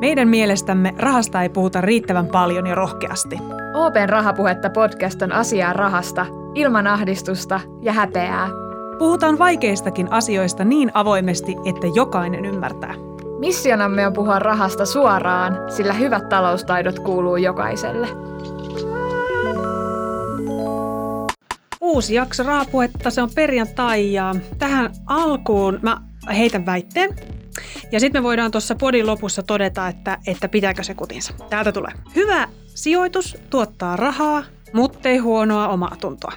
Meidän mielestämme rahasta ei puhuta riittävän paljon ja rohkeasti. Open Rahapuhetta podcast on asiaa rahasta, ilman ahdistusta ja häpeää. Puhutaan vaikeistakin asioista niin avoimesti, että jokainen ymmärtää. Missionamme on puhua rahasta suoraan, sillä hyvät taloustaidot kuuluu jokaiselle. Uusi jakso Rahapuhetta, se on perjantai ja tähän alkuun mä heitän väitteen. Ja sitten me voidaan tuossa podin lopussa todeta, että, että pitääkö se kutinsa. Täältä tulee. Hyvä sijoitus tuottaa rahaa, mutta ei huonoa omaa tuntoa.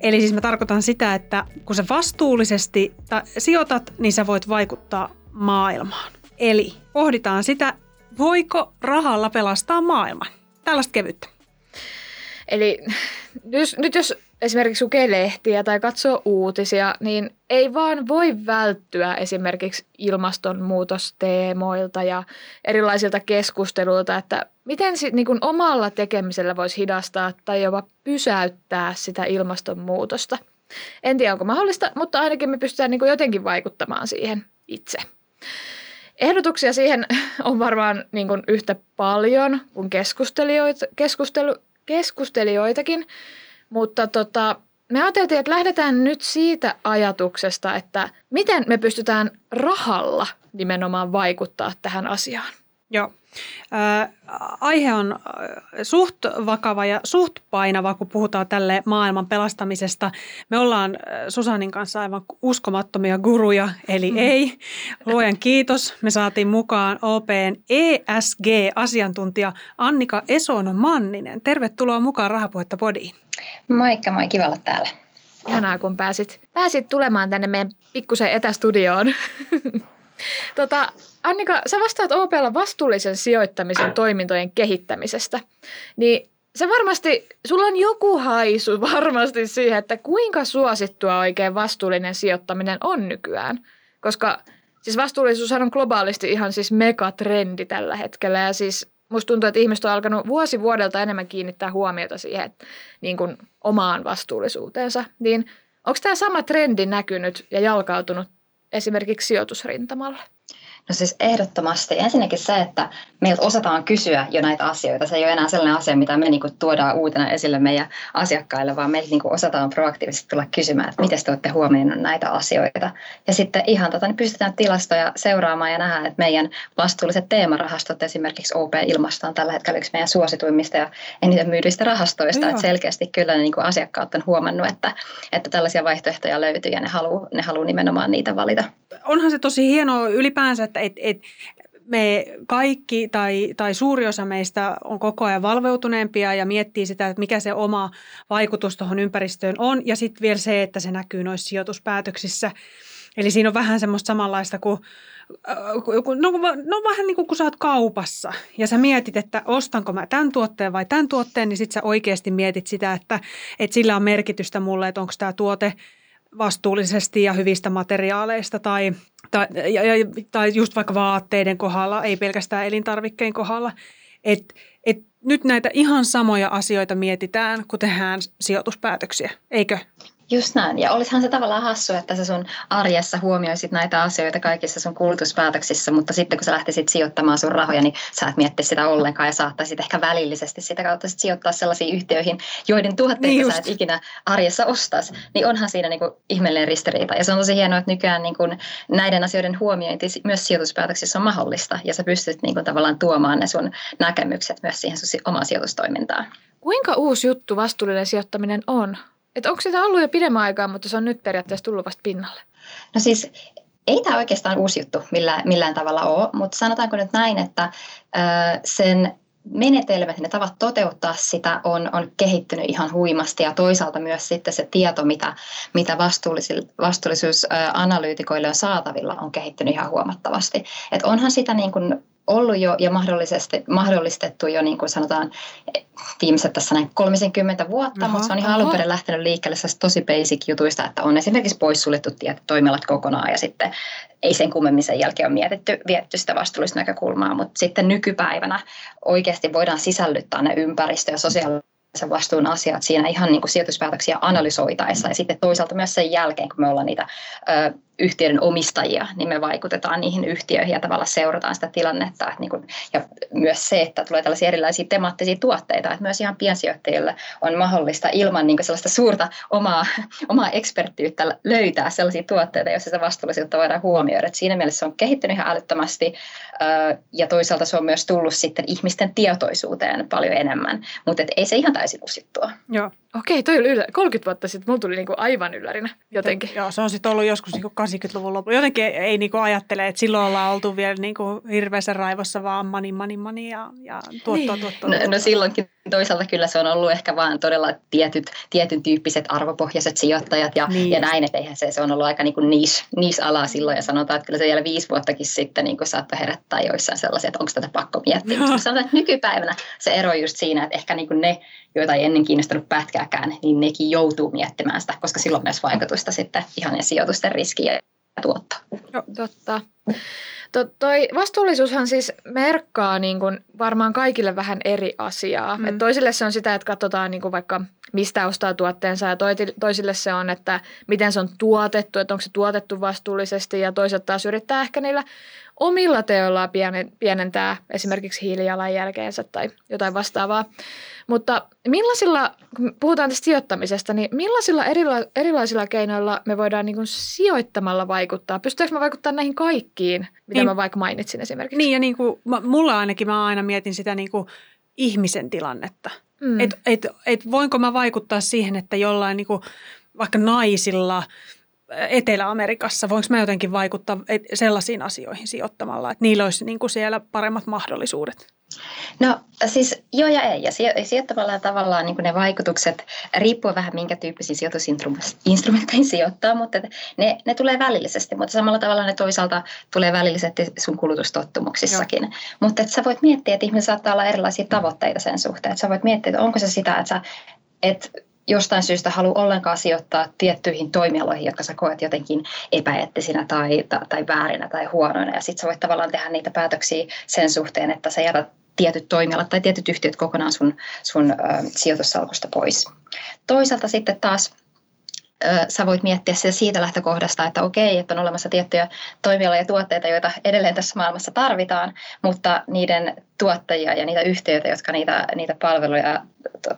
Eli siis mä tarkoitan sitä, että kun sä vastuullisesti sijoitat, niin sä voit vaikuttaa maailmaan. Eli pohditaan sitä, voiko rahalla pelastaa maailman. Tällaista kevyttä. Eli jos, nyt jos esimerkiksi lukee lehtiä tai katsoo uutisia, niin ei vaan voi välttyä esimerkiksi ilmastonmuutosteemoilta ja erilaisilta keskusteluilta, että miten sit, niin omalla tekemisellä voisi hidastaa tai jopa pysäyttää sitä ilmastonmuutosta. En tiedä, onko mahdollista, mutta ainakin me pystytään niin jotenkin vaikuttamaan siihen itse. Ehdotuksia siihen on varmaan niin yhtä paljon kuin keskustelijoita, keskustelu, keskustelijoitakin, mutta tota, me ajateltiin, että lähdetään nyt siitä ajatuksesta, että miten me pystytään rahalla nimenomaan vaikuttaa tähän asiaan. Joo. Äh, aihe on suht vakava ja suht painava, kun puhutaan tälle maailman pelastamisesta. Me ollaan Susanin kanssa aivan uskomattomia guruja, eli mm. ei. Luojan kiitos. Me saatiin mukaan OPn ESG-asiantuntija Annika Esono Manninen. Tervetuloa mukaan Rahapuhetta podiin. Moikka, moi, kiva olla täällä. Ihanaa, kun pääsit, pääsit tulemaan tänne meidän pikkusen etästudioon. tota, Annika, sä vastaat OPlla vastuullisen sijoittamisen toimintojen kehittämisestä. Niin se varmasti, sulla on joku haisu varmasti siihen, että kuinka suosittua oikein vastuullinen sijoittaminen on nykyään. Koska siis vastuullisuus on globaalisti ihan siis megatrendi tällä hetkellä ja siis musta tuntuu, että ihmiset on alkanut vuosi vuodelta enemmän kiinnittää huomiota siihen niin kuin omaan vastuullisuuteensa. Niin onko tämä sama trendi näkynyt ja jalkautunut esimerkiksi sijoitusrintamalle? No siis ehdottomasti. Ensinnäkin se, että meiltä osataan kysyä jo näitä asioita. Se ei ole enää sellainen asia, mitä me niinku tuodaan uutena esille meidän asiakkaille, vaan meiltä niinku osataan proaktiivisesti tulla kysymään, että miten te olette huomioineet näitä asioita. Ja sitten ihan tota, niin pystytään tilastoja seuraamaan ja nähdään, että meidän vastuulliset teemarahastot, esimerkiksi OP-ilmasto on tällä hetkellä yksi meidän suosituimmista ja eniten myydyistä rahastoista. Että selkeästi kyllä ne niinku asiakkaat on huomannut, että, että tällaisia vaihtoehtoja löytyy ja ne haluaa ne haluu nimenomaan niitä valita. Onhan se tosi hienoa ylipäänsä, että et, et me kaikki tai, tai suuri osa meistä on koko ajan valveutuneempia ja miettii sitä, että mikä se oma vaikutus tuohon ympäristöön on. Ja sitten vielä se, että se näkyy noissa sijoituspäätöksissä. Eli siinä on vähän semmoista samanlaista kuin, äh, no, no vähän niin kuin kun sä oot kaupassa ja sä mietit, että ostanko mä tämän tuotteen vai tämän tuotteen, niin sitten sä oikeasti mietit sitä, että, että sillä on merkitystä mulle, että onko tämä tuote – vastuullisesti ja hyvistä materiaaleista tai, tai, ja, tai just vaikka vaatteiden kohdalla, ei pelkästään elintarvikkeen kohdalla. Et, et nyt näitä ihan samoja asioita mietitään, kun tehdään sijoituspäätöksiä, eikö? Just näin. Ja olisihan se tavallaan hassu, että sä sun arjessa huomioisit näitä asioita kaikissa sun kulutuspäätöksissä, mutta sitten kun sä lähtisit sijoittamaan sun rahoja, niin sä et miettisi sitä ollenkaan ja saattaisit ehkä välillisesti sitä kautta sit sijoittaa sellaisiin yhtiöihin, joiden tuotteita niin sä et ikinä arjessa ostas. Niin onhan siinä niinku ihmeellinen ristiriita. Ja se on tosi hienoa, että nykyään niinku näiden asioiden huomiointi myös sijoituspäätöksissä on mahdollista ja sä pystyt niinku tavallaan tuomaan ne sun näkemykset myös siihen sun omaan sijoitustoimintaan. Kuinka uusi juttu vastuullinen sijoittaminen on? Että onko sitä ollut jo pidemmän aikaa, mutta se on nyt periaatteessa tullut vasta pinnalle? No siis ei tämä oikeastaan uusi juttu millään, millään tavalla ole, mutta sanotaanko nyt näin, että sen menetelmät, ne tavat toteuttaa sitä on, on kehittynyt ihan huimasti ja toisaalta myös sitten se tieto, mitä, mitä vastuullisuusanalyytikoille on saatavilla, on kehittynyt ihan huomattavasti. Et onhan sitä niin kuin ollut jo ja mahdollisesti, mahdollistettu jo niin kuin sanotaan viimeiset tässä näin 30 vuotta, aha, mutta se on ihan aha. alun perin lähtenyt liikkeelle tosi basic jutuista, että on esimerkiksi poissuljettu tietyt toimialat kokonaan ja sitten ei sen kummemmin sen jälkeen ole mietitty, vietty sitä vastuullista näkökulmaa, mutta sitten nykypäivänä oikeasti voidaan sisällyttää ne ympäristö- ja sosiaalisen vastuun asiat siinä ihan niin kuin sijoituspäätöksiä analysoitaessa ja sitten toisaalta myös sen jälkeen, kun me ollaan niitä ö, yhtiöiden omistajia, niin me vaikutetaan niihin yhtiöihin ja tavallaan seurataan sitä tilannetta. Että niin kuin, ja myös se, että tulee tällaisia erilaisia temaattisia tuotteita, että myös ihan piensijoittajille on mahdollista ilman niin sellaista suurta omaa, omaa eksperttiyttä löytää sellaisia tuotteita, joissa sitä vastuullisuutta voidaan huomioida. Että siinä mielessä se on kehittynyt ihan älyttömästi ja toisaalta se on myös tullut sitten ihmisten tietoisuuteen paljon enemmän, mutta ei se ihan täysin usittua. Joo. Okei, toi oli yllä. 30 vuotta sitten mulla tuli niinku aivan yllärinä jotenkin. Joo, se on sitten ollut joskus niinku 80-luvun lopulla. Jotenkin ei niinku ajattele, että silloin ollaan oltu vielä niinku hirveässä raivossa vaan mani, mani, mani ja, ja tuottoa, niin. tuottoa, no, no silloinkin toisaalta kyllä se on ollut ehkä vaan todella tietyt, tietyn tyyppiset arvopohjaiset sijoittajat ja, niin. ja näin, että eihän se, se on ollut aika niin niche, niche-ala silloin ja sanotaan, että kyllä se vielä viisi vuottakin sitten niin saattoi herättää joissain sellaisia, että onko tätä pakko miettiä. Mutta sanotaan, että nykypäivänä se ero on just siinä, että ehkä niin ne, joita ei ennen kiinnostanut pätkääkään, niin nekin joutuu miettimään sitä, koska silloin myös vaikutusta sitten ihan ja sijoitusten riskiä ja tuotto. Joo, totta. To, toi vastuullisuushan siis merkkaa niin kuin varmaan kaikille vähän eri asiaa. Mm. Et toisille se on sitä, että katsotaan niin kuin vaikka mistä ostaa tuotteensa ja toisille se on, että miten se on tuotettu, että onko se tuotettu vastuullisesti ja toiset taas yrittää ehkä niillä omilla teoillaan pienentää esimerkiksi hiilijalanjälkeensä tai jotain vastaavaa. Mutta millaisilla, kun puhutaan tästä sijoittamisesta, niin millaisilla erila- erilaisilla keinoilla me voidaan niin kuin sijoittamalla vaikuttaa? Pystytäänkö me vaikuttaa näihin kaikkiin, mitä niin, mä vaikka mainitsin esimerkiksi? Niin ja niin kuin, mulla ainakin mä aina mietin sitä niin kuin ihmisen tilannetta. Mm. Että et, et voinko mä vaikuttaa siihen, että jollain niin kuin, vaikka naisilla – Etelä-Amerikassa, voinko mä jotenkin vaikuttaa sellaisiin asioihin sijoittamalla, että niillä olisi niin kuin siellä paremmat mahdollisuudet? No siis joo ja ei. Ja sijoittamalla tavallaan niin ne vaikutukset riippuu vähän minkä tyyppisiin sijoitusinstrumentteihin sijoittaa, mutta ne, ne tulee välillisesti, mutta samalla tavalla ne toisaalta tulee välillisesti sun kulutustottumuksissakin. Joo. Mutta että sä voit miettiä, että ihmisillä saattaa olla erilaisia tavoitteita sen suhteen. Että sä voit miettiä, että onko se sitä, että sä et jostain syystä halua ollenkaan sijoittaa tiettyihin toimialoihin, jotka sä koet jotenkin epäeettisinä tai, tai, tai väärinä tai huonoina. Ja sitten sä voit tavallaan tehdä niitä päätöksiä sen suhteen, että sä jätät tietyt toimialat tai tietyt yhtiöt kokonaan sun, sun ö, sijoitussalkusta pois. Toisaalta sitten taas sä voit miettiä sitä siitä lähtökohdasta, että okei, että on olemassa tiettyjä toimialoja ja tuotteita, joita edelleen tässä maailmassa tarvitaan, mutta niiden tuottajia ja niitä yhtiöitä, jotka niitä, niitä palveluja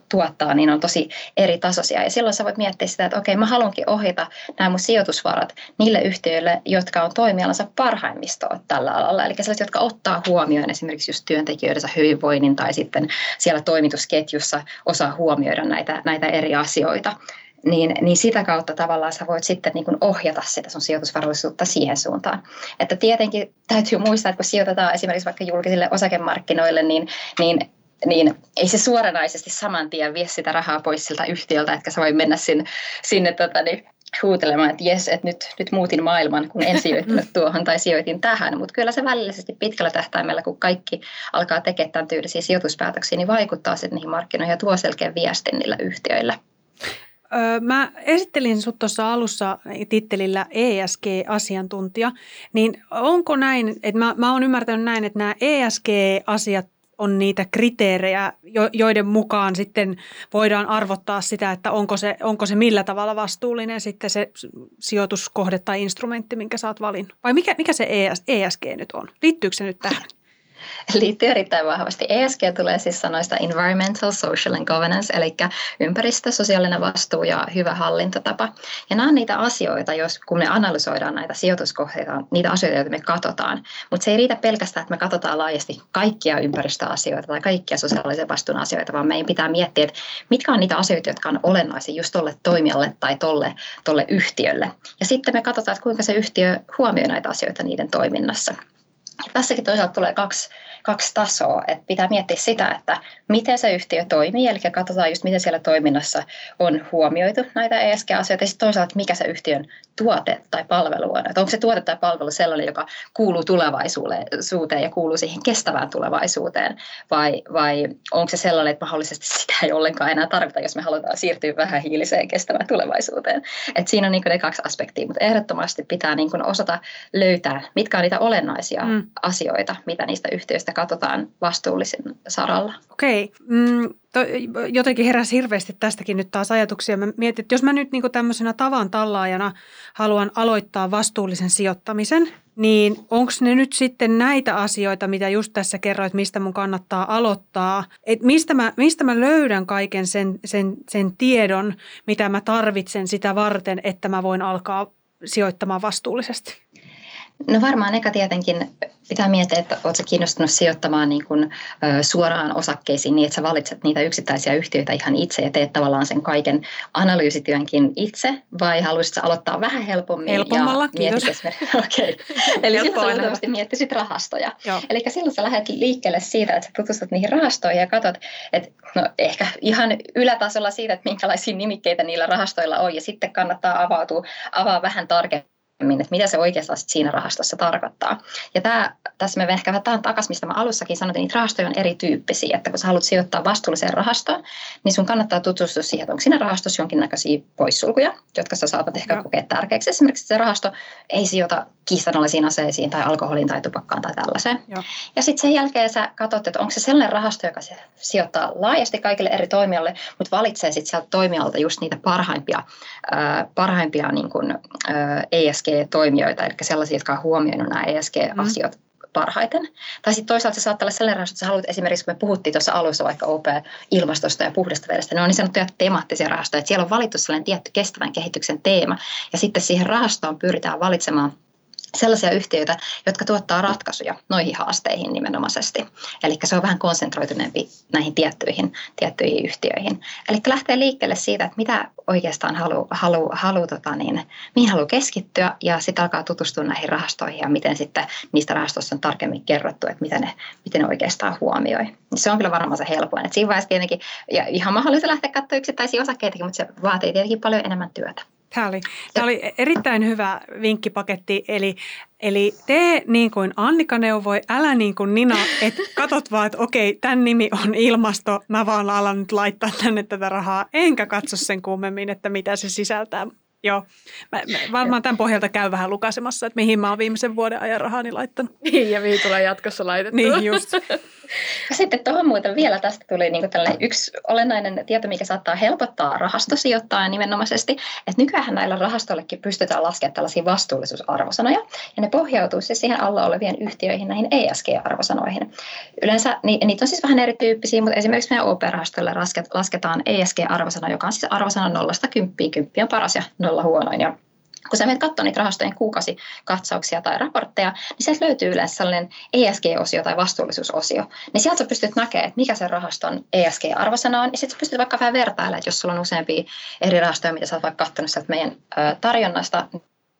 tuottaa, niin on tosi eri tasoisia. Ja silloin sä voit miettiä sitä, että okei, mä haluankin ohjata nämä mun sijoitusvarat niille yhtiöille, jotka on toimialansa parhaimmistoa tällä alalla. Eli sellaiset, jotka ottaa huomioon esimerkiksi just työntekijöidensä hyvinvoinnin tai sitten siellä toimitusketjussa osaa huomioida näitä, näitä eri asioita niin, niin sitä kautta tavallaan sä voit sitten niin kuin ohjata sitä sun sijoitusvarallisuutta siihen suuntaan. Että tietenkin täytyy muistaa, että kun sijoitetaan esimerkiksi vaikka julkisille osakemarkkinoille, niin, niin niin ei se suoranaisesti saman tien vie sitä rahaa pois siltä yhtiöltä, että sä voi mennä sinne, sinne tota, niin, huutelemaan, että jes, että nyt, nyt muutin maailman, kun en sijoittanut tuohon tai sijoitin tähän. Mutta kyllä se välillisesti pitkällä tähtäimellä, kun kaikki alkaa tekemään tämän tyylisiä sijoituspäätöksiä, niin vaikuttaa sitten niihin markkinoihin ja tuo selkeän viestin niillä yhtiöillä. Mä esittelin sut tuossa alussa tittelillä ESG-asiantuntija, niin onko näin, että mä, mä oon ymmärtänyt näin, että nämä ESG-asiat on niitä kriteerejä, joiden mukaan sitten voidaan arvottaa sitä, että onko se, onko se millä tavalla vastuullinen sitten se sijoituskohde tai instrumentti, minkä sä oot valinnut. Vai mikä, mikä se ESG nyt on? Liittyykö se nyt tähän? liittyy erittäin vahvasti. ESG tulee siis sanoista Environmental, Social and Governance, eli ympäristö, sosiaalinen vastuu ja hyvä hallintotapa. Ja nämä on niitä asioita, jos kun me analysoidaan näitä sijoituskohteita, niitä asioita, joita me katsotaan. Mutta se ei riitä pelkästään, että me katsotaan laajasti kaikkia ympäristöasioita tai kaikkia sosiaalisen vastuun asioita, vaan meidän pitää miettiä, että mitkä on niitä asioita, jotka on olennaisia just tolle toimijalle tai tolle, tolle yhtiölle. Ja sitten me katsotaan, että kuinka se yhtiö huomioi näitä asioita niiden toiminnassa. Tässäkin toisaalta tulee kaksi kaksi tasoa. että pitää miettiä sitä, että miten se yhtiö toimii, eli katsotaan just miten siellä toiminnassa on huomioitu näitä ESG-asioita, ja sitten toisaalta mikä se yhtiön tuote tai palvelu on. Että onko se tuote tai palvelu sellainen, joka kuuluu tulevaisuuteen ja kuuluu siihen kestävään tulevaisuuteen, vai, vai onko se sellainen, että mahdollisesti sitä ei ollenkaan enää tarvita, jos me halutaan siirtyä vähän hiiliseen kestävään tulevaisuuteen. Et siinä on niin ne kaksi aspektia, mutta ehdottomasti pitää niin osata löytää, mitkä on niitä olennaisia mm. asioita, mitä niistä yhtiöistä katsotaan vastuullisen saralla. Okei. Mm, jotenkin heräsi hirveästi tästäkin nyt taas ajatuksia. Mä mietin, että jos mä nyt niin tämmöisenä tavan tallaajana haluan aloittaa vastuullisen sijoittamisen, niin onko ne nyt sitten näitä asioita, mitä just tässä kerroit, mistä mun kannattaa aloittaa? Et mistä, mä, mistä mä löydän kaiken sen, sen, sen tiedon, mitä mä tarvitsen sitä varten, että mä voin alkaa sijoittamaan vastuullisesti? No varmaan eka tietenkin pitää miettiä, että oletko kiinnostunut sijoittamaan niin kuin, ö, suoraan osakkeisiin niin, että sä valitset niitä yksittäisiä yhtiöitä ihan itse ja teet tavallaan sen kaiken analyysityönkin itse, vai haluaisitko aloittaa vähän helpommin? Helpommalla, ja kiitos. okay. Eli silloin sä miettisit rahastoja. Eli silloin sä lähdet liikkeelle siitä, että sä tutustut niihin rahastoihin ja katsot, että no ehkä ihan ylätasolla siitä, että minkälaisia nimikkeitä niillä rahastoilla on, ja sitten kannattaa avautua, avaa vähän tarkemmin että mitä se oikeastaan siinä rahastossa tarkoittaa. Ja tämä, tässä me ehkä vähän takaisin, mistä mä alussakin sanoin, että niitä rahastoja on erityyppisiä, että kun sä haluat sijoittaa vastuulliseen rahastoon, niin sun kannattaa tutustua siihen, että onko siinä rahastossa jonkinnäköisiä poissulkuja, jotka sä saatat ehkä kokea tärkeäksi. Esimerkiksi se rahasto ei sijoita kiistanalaisiin aseisiin tai alkoholiin tai tupakkaan tai tällaiseen. Joo. Ja sitten sen jälkeen sä katsot, että onko se sellainen rahasto, joka se sijoittaa laajasti kaikille eri toimijoille, mutta valitsee sitten sieltä toimijalta just niitä parhaimpia, äh, parhaimpia niin kuin, äh, ESG-toimijoita, eli sellaisia, jotka on huomioinut nämä ESG-asiat mm parhaiten. Tai sitten toisaalta se saattaa olla sellainen rahasto, että sä haluat esimerkiksi, kun me puhuttiin tuossa alussa vaikka OP-ilmastosta ja puhdasta vedestä, ne on niin sanottuja temaattisia rahastoja, että siellä on valittu sellainen tietty kestävän kehityksen teema, ja sitten siihen rahastoon pyritään valitsemaan sellaisia yhtiöitä, jotka tuottaa ratkaisuja noihin haasteihin nimenomaisesti. Eli se on vähän konsentroituneempi näihin tiettyihin, tiettyihin yhtiöihin. Eli lähtee liikkeelle siitä, että mitä oikeastaan haluaa, halu, halu, tota niin, mihin haluaa keskittyä ja sitten alkaa tutustua näihin rahastoihin ja miten sitten niistä rahastoista on tarkemmin kerrottu, että miten ne, miten ne oikeastaan huomioi. Se on kyllä varmaan se helpoin. Et siinä vaiheessa tietenkin, ja ihan mahdollista lähteä katsoa yksittäisiä osakkeitakin, mutta se vaatii tietenkin paljon enemmän työtä. Tämä oli, tämä oli erittäin hyvä vinkkipaketti, eli, eli tee niin kuin Annika neuvoi, älä niin kuin Nina, että katot vaan, että okei, tämän nimi on ilmasto, mä vaan alan nyt laittaa tänne tätä rahaa, enkä katso sen kummemmin, että mitä se sisältää. Joo. Mä, mä varmaan tämän pohjalta käy vähän lukasemassa, että mihin mä oon viimeisen vuoden ajan rahani laittanut. Niin, ja mihin tulee jatkossa laitettua. Niin, just. Ja sitten tuohon muuten vielä tästä tuli niin yksi olennainen tieto, mikä saattaa helpottaa rahastosijoittaa nimenomaisesti, että nykyään näillä rahastoillekin pystytään laskemaan tällaisia vastuullisuusarvosanoja, ja ne pohjautuu siis siihen alla olevien yhtiöihin, näihin ESG-arvosanoihin. Yleensä niitä on siis vähän erityyppisiä, mutta esimerkiksi meidän OP-rahastolle lasketaan ESG-arvosana, joka on siis arvosana nollasta kymppiin, kymppi on paras ja nolla huonoin, ja kun sä menet katsomaan niitä rahastojen kuukausikatsauksia tai raportteja, niin sieltä löytyy yleensä sellainen ESG-osio tai vastuullisuusosio. Niin sieltä sä pystyt näkemään, että mikä se rahaston ESG-arvosana on, ja sitten sä pystyt vaikka vähän vertailemaan, että jos sulla on useampia eri rahastoja, mitä sä oot vaikka katsonut sieltä meidän tarjonnasta,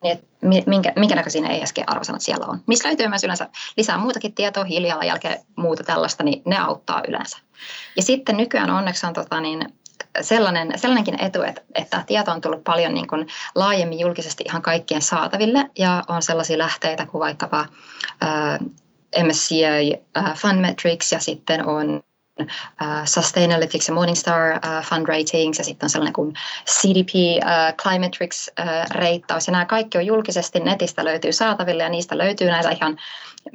niin että minkä, minkä näköisiä ESG-arvosanat siellä on. Missä löytyy myös yleensä lisää muutakin tietoa, hiilijalanjälkeä, muuta tällaista, niin ne auttaa yleensä. Ja sitten nykyään onneksi on tota, niin, sellainen, sellainenkin etu, että, että tieto on tullut paljon niin kuin laajemmin julkisesti ihan kaikkien saataville. Ja on sellaisia lähteitä kuin vaikkapa äh, MSCI äh, Fund Metrics ja sitten on Sustainalytics ja Morningstar uh, Fund Ratings ja sitten on sellainen kuin CDP uh, Climatrix uh, reittaus ja nämä kaikki on julkisesti netistä löytyy saataville ja niistä löytyy näitä ihan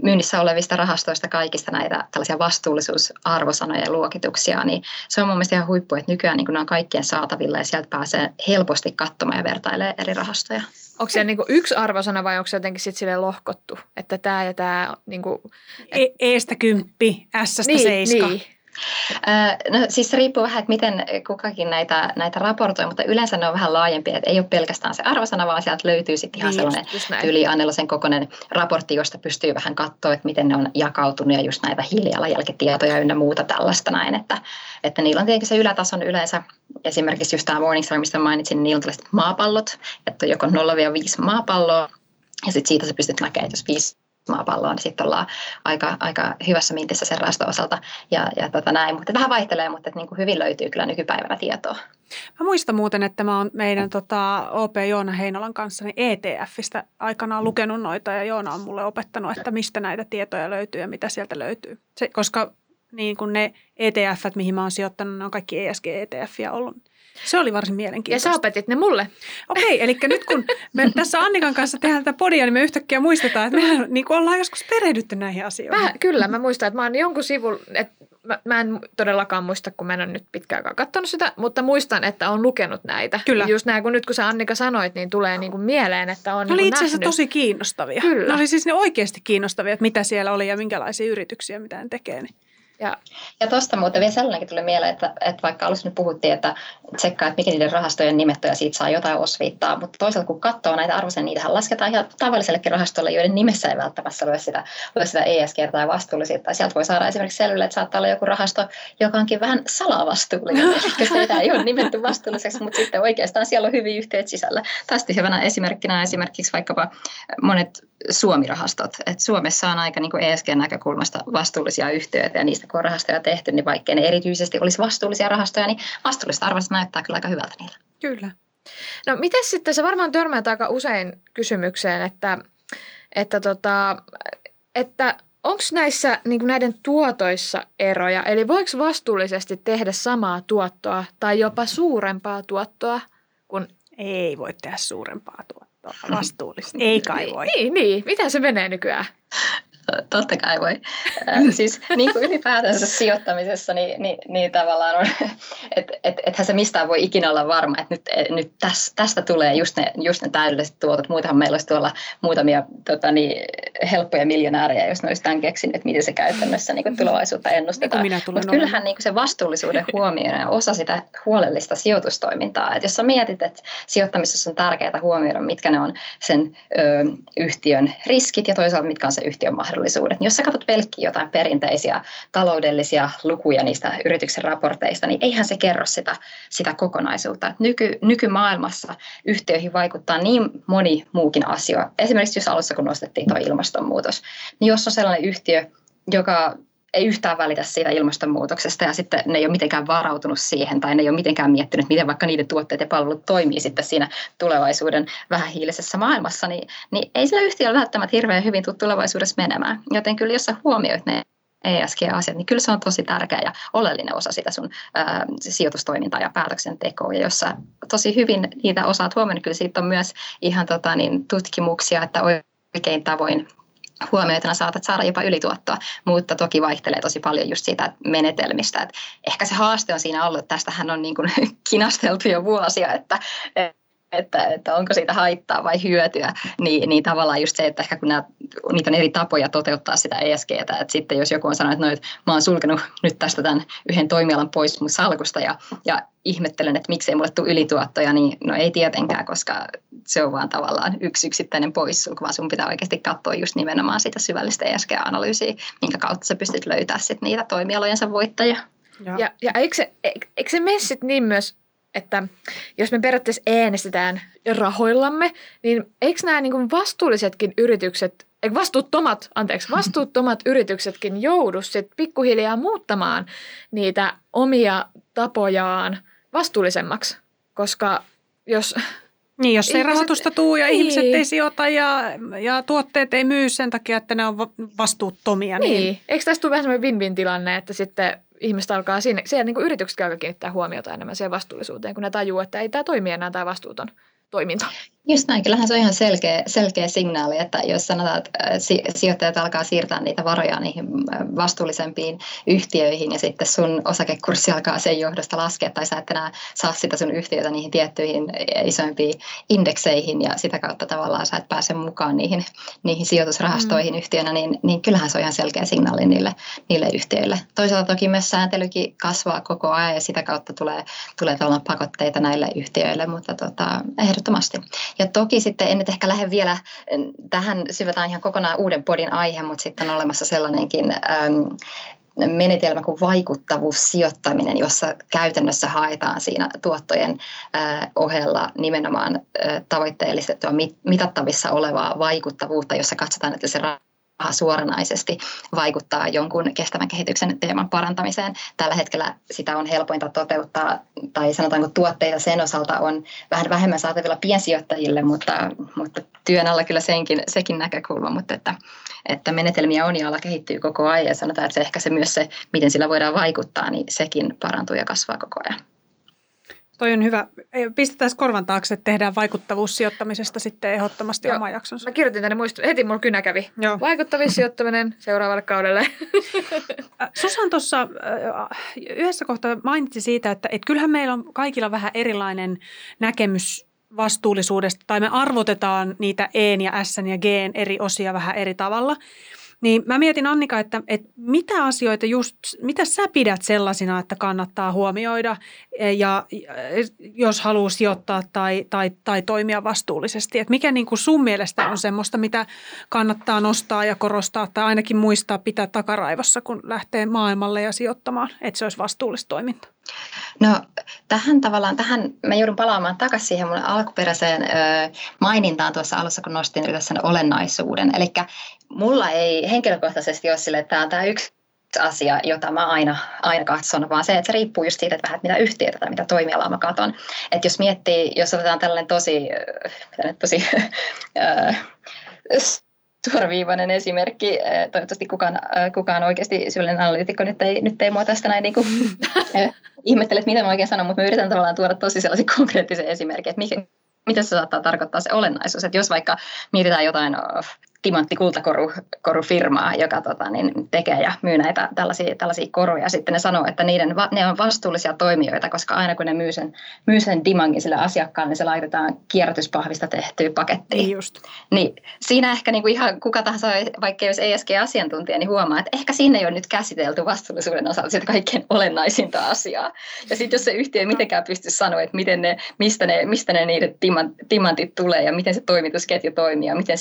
myynnissä olevista rahastoista kaikista näitä tällaisia vastuullisuusarvosanoja ja luokituksia, niin se on mun mielestä ihan huippu, että nykyään niin nämä on kaikkien saatavilla ja sieltä pääsee helposti katsomaan ja vertailemaan eri rahastoja. Onko se niin yksi arvosana vai onko se jotenkin sitten lohkottu, että tämä ja tämä... Niin kuin, et... e- Eestä kymppi, Sstä niin, seiska. Niin. No siis se riippuu vähän, että miten kukakin näitä, näitä raportoi, mutta yleensä ne on vähän laajempia, että ei ole pelkästään se arvosana, vaan sieltä löytyy sitten ihan niin, sellainen yli Annelosen kokoinen raportti, josta pystyy vähän katsoa, että miten ne on jakautunut ja just näitä hiilijalanjälkitietoja ynnä muuta tällaista näin, että, että niillä on tietenkin se ylätason yleensä, esimerkiksi just tämä Morningstar, mistä mainitsin, niin niillä on tällaiset maapallot, että on joko 0-5 maapalloa, ja sitten siitä sä pystyt näkemään, että jos viisi maapalloa, niin sitten ollaan aika, aika hyvässä mintissä sen rahaston osalta ja, ja tota näin. Mutta vähän vaihtelee, mutta että niin kuin hyvin löytyy kyllä nykypäivänä tietoa. Mä muistan muuten, että mä oon meidän tota, OP Joona Heinolan kanssa niin ETFistä aikanaan lukenut noita ja Joona on mulle opettanut, että mistä näitä tietoja löytyy ja mitä sieltä löytyy. Se, koska niin kuin ne ETF, mihin mä oon sijoittanut, ne on kaikki ESG-ETFiä ollut. Se oli varsin mielenkiintoista. Ja sä opetit ne mulle. Okei, okay, eli nyt kun me tässä Annikan kanssa tehdään tätä podia, niin me yhtäkkiä muistetaan, että mehän niin ollaan joskus perehdytty näihin asioihin. Mä, kyllä, mä muistan, että mä oon jonkun sivun, että mä, mä en todellakaan muista, kun mä en ole nyt pitkään katsonut sitä, mutta muistan, että on lukenut näitä. Kyllä. Just näin, kun nyt kun sä Annika sanoit, niin tulee niin kuin mieleen, että on Ne oli niin itse asiassa nähnyt. tosi kiinnostavia. Kyllä. Ne oli siis ne oikeasti kiinnostavia, että mitä siellä oli ja minkälaisia yrityksiä, mitä ne tekee. Niin. Ja, Ja tuosta muuten vielä sellainenkin tuli mieleen, että, että vaikka alussa nyt puhuttiin, että tsekkaa, että mikä niiden rahastojen nimet on ja siitä saa jotain osviittaa, mutta toisaalta kun katsoo näitä arvoisia, niitähän lasketaan ihan tavallisellekin rahastolle, joiden nimessä ei välttämättä lue sitä, lue sitä ESG tai vastuullisuutta. Sieltä voi saada esimerkiksi selville, että saattaa olla joku rahasto, joka onkin vähän salavastuullinen, eli sitä ei ole nimetty vastuulliseksi, mutta sitten oikeastaan siellä on hyviä yhteyttä sisällä. Tästä hyvänä esimerkkinä esimerkiksi vaikkapa monet Suomi-rahastot. Et Suomessa on aika niin ESG-näkökulmasta vastuullisia yhtiöitä ja niistä kun on rahastoja tehty, niin vaikkei ne erityisesti olisi vastuullisia rahastoja, niin vastuulliset arvoista näyttää kyllä aika hyvältä niillä. Kyllä. no miten sitten, sä varmaan törmäät aika usein kysymykseen, että, että, tota, että onko näissä niin näiden tuotoissa eroja? Eli voiko vastuullisesti tehdä samaa tuottoa tai jopa suurempaa tuottoa kuin Ei voi tehdä suurempaa tuottoa vastuullista. Ei kai voi. Niin, niin. Mitä se menee nykyään? Totta kai voi. Äh, siis niin kuin ylipäätänsä sijoittamisessa, niin, niin, niin tavallaan on, että et, ethän se mistään voi ikinä olla varma, että nyt, et, nyt täs, tästä tulee just ne, just ne täydelliset tuotot. Muutenhan meillä olisi tuolla muutamia tota, niin, helppoja miljonäärejä, jos ne olisi tämän keksinyt, että miten se käytännössä niin kuin tulevaisuutta ennustetaan. Niin minä tulen Mutta kyllähän niin kuin se vastuullisuuden huomioon on osa sitä huolellista sijoitustoimintaa. Et jos sä mietit, että sijoittamisessa on tärkeää huomioida, mitkä ne on sen ö, yhtiön riskit ja toisaalta mitkä on se yhtiön mahdollisuudet. Jos sä katsot pelkkiä jotain perinteisiä taloudellisia lukuja niistä yrityksen raporteista, niin eihän se kerro sitä, sitä kokonaisuutta. Nyky, nykymaailmassa yhtiöihin vaikuttaa niin moni muukin asia. Esimerkiksi jos alussa kun nostettiin tuo ilmastonmuutos, niin jos on sellainen yhtiö, joka ei yhtään välitä siitä ilmastonmuutoksesta ja sitten ne ei ole mitenkään varautunut siihen tai ne ei ole mitenkään miettinyt, miten vaikka niiden tuotteet ja palvelut toimii sitten siinä tulevaisuuden vähähiilisessä maailmassa, niin, niin ei sillä yhtiöllä välttämättä hirveän hyvin tule tulevaisuudessa menemään. Joten kyllä jos sä huomioit ne ESG-asiat, niin kyllä se on tosi tärkeä ja oleellinen osa sitä sun ää, sijoitustoimintaa ja päätöksentekoa. Ja jos sä tosi hyvin niitä osaat huomioon, niin kyllä siitä on myös ihan tota, niin, tutkimuksia, että oikein tavoin huomioituna saatat saada jopa ylituottoa, mutta toki vaihtelee tosi paljon just siitä menetelmistä. Että ehkä se haaste on siinä ollut, että tästähän on niin kuin kinasteltu jo vuosia, että, että, että onko siitä haittaa vai hyötyä, niin, niin tavallaan just se, että ehkä kun nämä, niitä on eri tapoja toteuttaa sitä ESGtä, että sitten jos joku on sanonut, että, no, että mä oon sulkenut nyt tästä tämän yhden toimialan pois mun salkusta ja, ja ihmettelen, että miksei mulle tule ylituottoja, niin no ei tietenkään, koska se on vaan tavallaan yksi yksittäinen poissulku, vaan sun pitää oikeasti katsoa just nimenomaan sitä syvällistä ESG-analyysiä, minkä kautta sä pystyt löytämään sit niitä toimialojensa voittajia. Ja, ja, ja eikö, se, eikö se mene sit niin myös, että jos me periaatteessa äänestetään rahoillamme, niin eikö nämä niin kuin vastuullisetkin yritykset, eikö vastuuttomat, anteeksi, vastuuttomat yrityksetkin joudu sitten pikkuhiljaa muuttamaan niitä omia tapojaan vastuullisemmaksi? Koska jos Niin, jos ei Ihmiset- rahoitusta tuu ja Niin. ihmiset ei sijoita ja, ja tuotteet ei myy sen takia, että ne on va- vastuuttomia. Niin. Niin. niin. Eikö tästä tule vähän semmoinen win-win tilanne, että sitten ihmiset alkaa siinä, siellä niin kuin yritykset alkaa kiinnittää huomiota enemmän siihen vastuullisuuteen, kun ne tajuu, että ei tämä toimi enää tämä vastuuton toiminta. Just näin, kyllähän se on ihan selkeä, selkeä signaali, että jos sanotaan, että äh, si- sijoittajat alkaa siirtää niitä varoja niihin äh, vastuullisempiin yhtiöihin ja sitten sun osakekurssi alkaa sen johdosta laskea tai sä et enää saa sitä sun yhtiötä niihin tiettyihin isoimpiin indekseihin ja sitä kautta tavallaan sä et pääse mukaan niihin, niihin sijoitusrahastoihin mm. yhtiönä, niin, niin kyllähän se on ihan selkeä signaali niille, niille yhtiöille. Toisaalta toki myös sääntelykin kasvaa koko ajan ja sitä kautta tulee, tulee pakotteita näille yhtiöille, mutta tota, ehdottomasti. Ja toki sitten en nyt ehkä lähde vielä, tähän syvätään ihan kokonaan uuden podin aihe, mutta sitten on olemassa sellainenkin äm, menetelmä kuin vaikuttavuussijoittaminen, jossa käytännössä haetaan siinä tuottojen ohella nimenomaan tavoitteellistettua mit, mitattavissa olevaa vaikuttavuutta, jossa katsotaan, että se suoranaisesti vaikuttaa jonkun kestävän kehityksen teeman parantamiseen. Tällä hetkellä sitä on helpointa toteuttaa, tai sanotaanko tuotteita sen osalta on vähän vähemmän saatavilla piensijoittajille, mutta, mutta työn alla kyllä senkin, sekin näkökulma, mutta että, että menetelmiä on ja ala kehittyy koko ajan ja sanotaan, että se ehkä se myös se, miten sillä voidaan vaikuttaa, niin sekin parantuu ja kasvaa koko ajan. Toi on hyvä. Pistetään korvan taakse, että tehdään vaikuttavuussijoittamisesta sitten ehdottomasti Joo. oma jaksonsa. Mä kirjoitin tänne muistu. Heti mulla kynä kävi. Joo. Vaikuttavuussijoittaminen seuraavalle kaudelle. Susan tuossa yhdessä kohtaa mainitsi siitä, että, että kyllähän meillä on kaikilla vähän erilainen näkemys vastuullisuudesta, tai me arvotetaan niitä E ja S ja G eri osia vähän eri tavalla – niin mä mietin Annika, että, että mitä asioita just, mitä sä pidät sellaisina, että kannattaa huomioida e, ja jos haluaa sijoittaa tai, tai, tai toimia vastuullisesti. Että mikä niin kuin sun mielestä on semmoista, mitä kannattaa nostaa ja korostaa tai ainakin muistaa pitää takaraivossa, kun lähtee maailmalle ja sijoittamaan, että se olisi vastuullista toimintaa? No tähän tavallaan, tähän mä joudun palaamaan takaisin siihen mun alkuperäiseen ö, mainintaan tuossa alussa, kun nostin ylös sen olennaisuuden. Eli mulla ei henkilökohtaisesti ole sille, että tämä on tämä yksi asia, jota mä aina, aina katson, vaan se, että se riippuu just siitä, että vähän mitä yhtiötä tai mitä toimialaa mä katson. Että jos miettii, jos otetaan tällainen tosi, tosi suoraviivainen esimerkki. Toivottavasti kukaan, kukaan oikeasti syvällinen analytikko nyt ei, nyt ei mua tästä näin niin kuin, ihmettele, että mitä mä oikein sanon, mutta mä yritän tavallaan tuoda tosi sellaisen konkreettisen esimerkin, että mikä, mitä se saattaa tarkoittaa se olennaisuus. Että jos vaikka mietitään jotain timanttikultakorufirmaa, joka tota, niin, tekee ja myy näitä tällaisia, tällaisia koruja. Sitten ne sanoo, että niiden, ne on vastuullisia toimijoita, koska aina kun ne myy sen, myy sen dimangin sille asiakkaalle, niin se laitetaan kierrätyspahvista tehtyä pakettiin. Niin just. Niin, siinä ehkä niin kuin ihan kuka tahansa, vaikka jos ESG-asiantuntija, niin huomaa, että ehkä siinä ei ole nyt käsitelty vastuullisuuden osalta sitä kaikkein olennaisinta asiaa. Ja sitten jos se yhtiö ei mitenkään pysty sanoa, että miten ne, mistä, ne, mistä ne niiden timantit tulee ja miten se toimitusketju toimii ja miten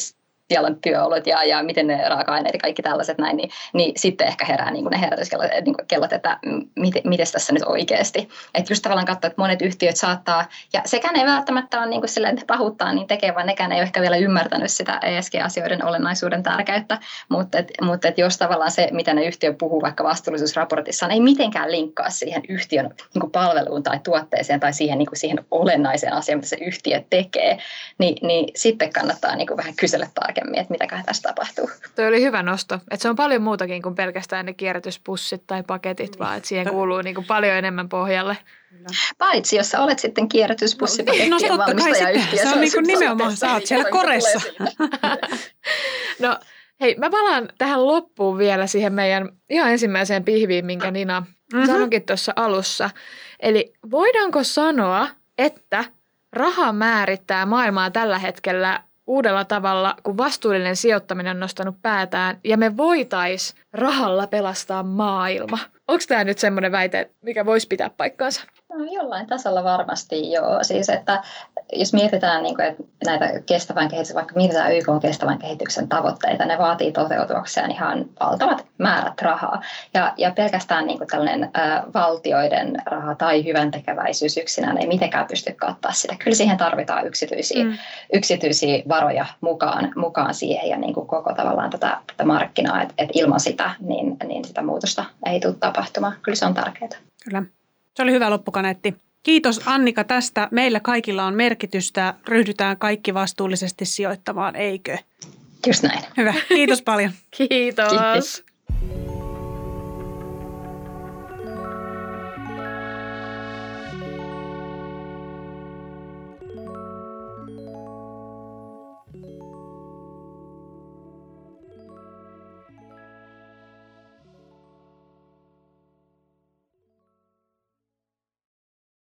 siellä on työolot ja, ja miten ne raaka-aineet ja kaikki tällaiset näin, niin, niin sitten ehkä herää niin kuin ne herätyskellot, niin kuin kellot, että miten, miten tässä nyt oikeasti. Että just tavallaan katsoa, että monet yhtiöt saattaa, ja sekään ei välttämättä ole niin kuin silleen, että pahuuttaa niin tekee, vaan nekään ei ole ehkä vielä ymmärtänyt sitä ESG-asioiden olennaisuuden tärkeyttä, mutta, et, mutta et jos tavallaan se, mitä ne yhtiö puhuu vaikka vastuullisuusraportissaan, ei mitenkään linkkaa siihen yhtiön niin kuin palveluun tai tuotteeseen tai siihen, niin kuin siihen olennaiseen asiaan, mitä se yhtiö tekee, niin, niin sitten kannattaa niin kuin vähän kysellä tarkemmin tarkemmin, että mitäköhän tässä tapahtuu. Tuo oli hyvä nosto. Että se on paljon muutakin kuin pelkästään ne kierrätyspussit tai paketit, vaan että siihen kuuluu niin kuin paljon enemmän pohjalle. Paitsi jos sä olet sitten kierrätyspussipakettien no, no, valmistaja Se on niin kuin nimenomaan, sä oot siellä koressa. no hei, mä palaan tähän loppuun vielä siihen meidän ihan ensimmäiseen pihviin, minkä Nina mm-hmm. sanoikin tuossa alussa. Eli voidaanko sanoa, että raha määrittää maailmaa tällä hetkellä uudella tavalla, kun vastuullinen sijoittaminen on nostanut päätään ja me voitais rahalla pelastaa maailma. Onko tämä nyt semmoinen väite, mikä voisi pitää paikkaansa? No, jollain tasolla varmasti joo. Siis, että jos mietitään niin kuin, että näitä kestävän kehityksen, vaikka mietitään YK kestävän kehityksen tavoitteita, ne vaatii toteutuakseen ihan valtavat määrät rahaa. Ja, ja pelkästään niin kuin tällainen ä, valtioiden raha tai hyvän tekeväisyys yksinään ei mitenkään pysty kattaa sitä. Kyllä siihen tarvitaan yksityisiä, mm. yksityisiä varoja mukaan, mukaan siihen ja niin kuin koko tavallaan tätä, tätä markkinaa, että et ilman sitä niin, niin sitä muutosta ei tule tapahtumaan. Kyllä se on tärkeää. Kyllä. Se oli hyvä loppukaneetti. Kiitos Annika tästä. Meillä kaikilla on merkitystä. Ryhdytään kaikki vastuullisesti sijoittamaan, eikö? Just näin. Hyvä. Kiitos paljon. Kiitos. Kiitos.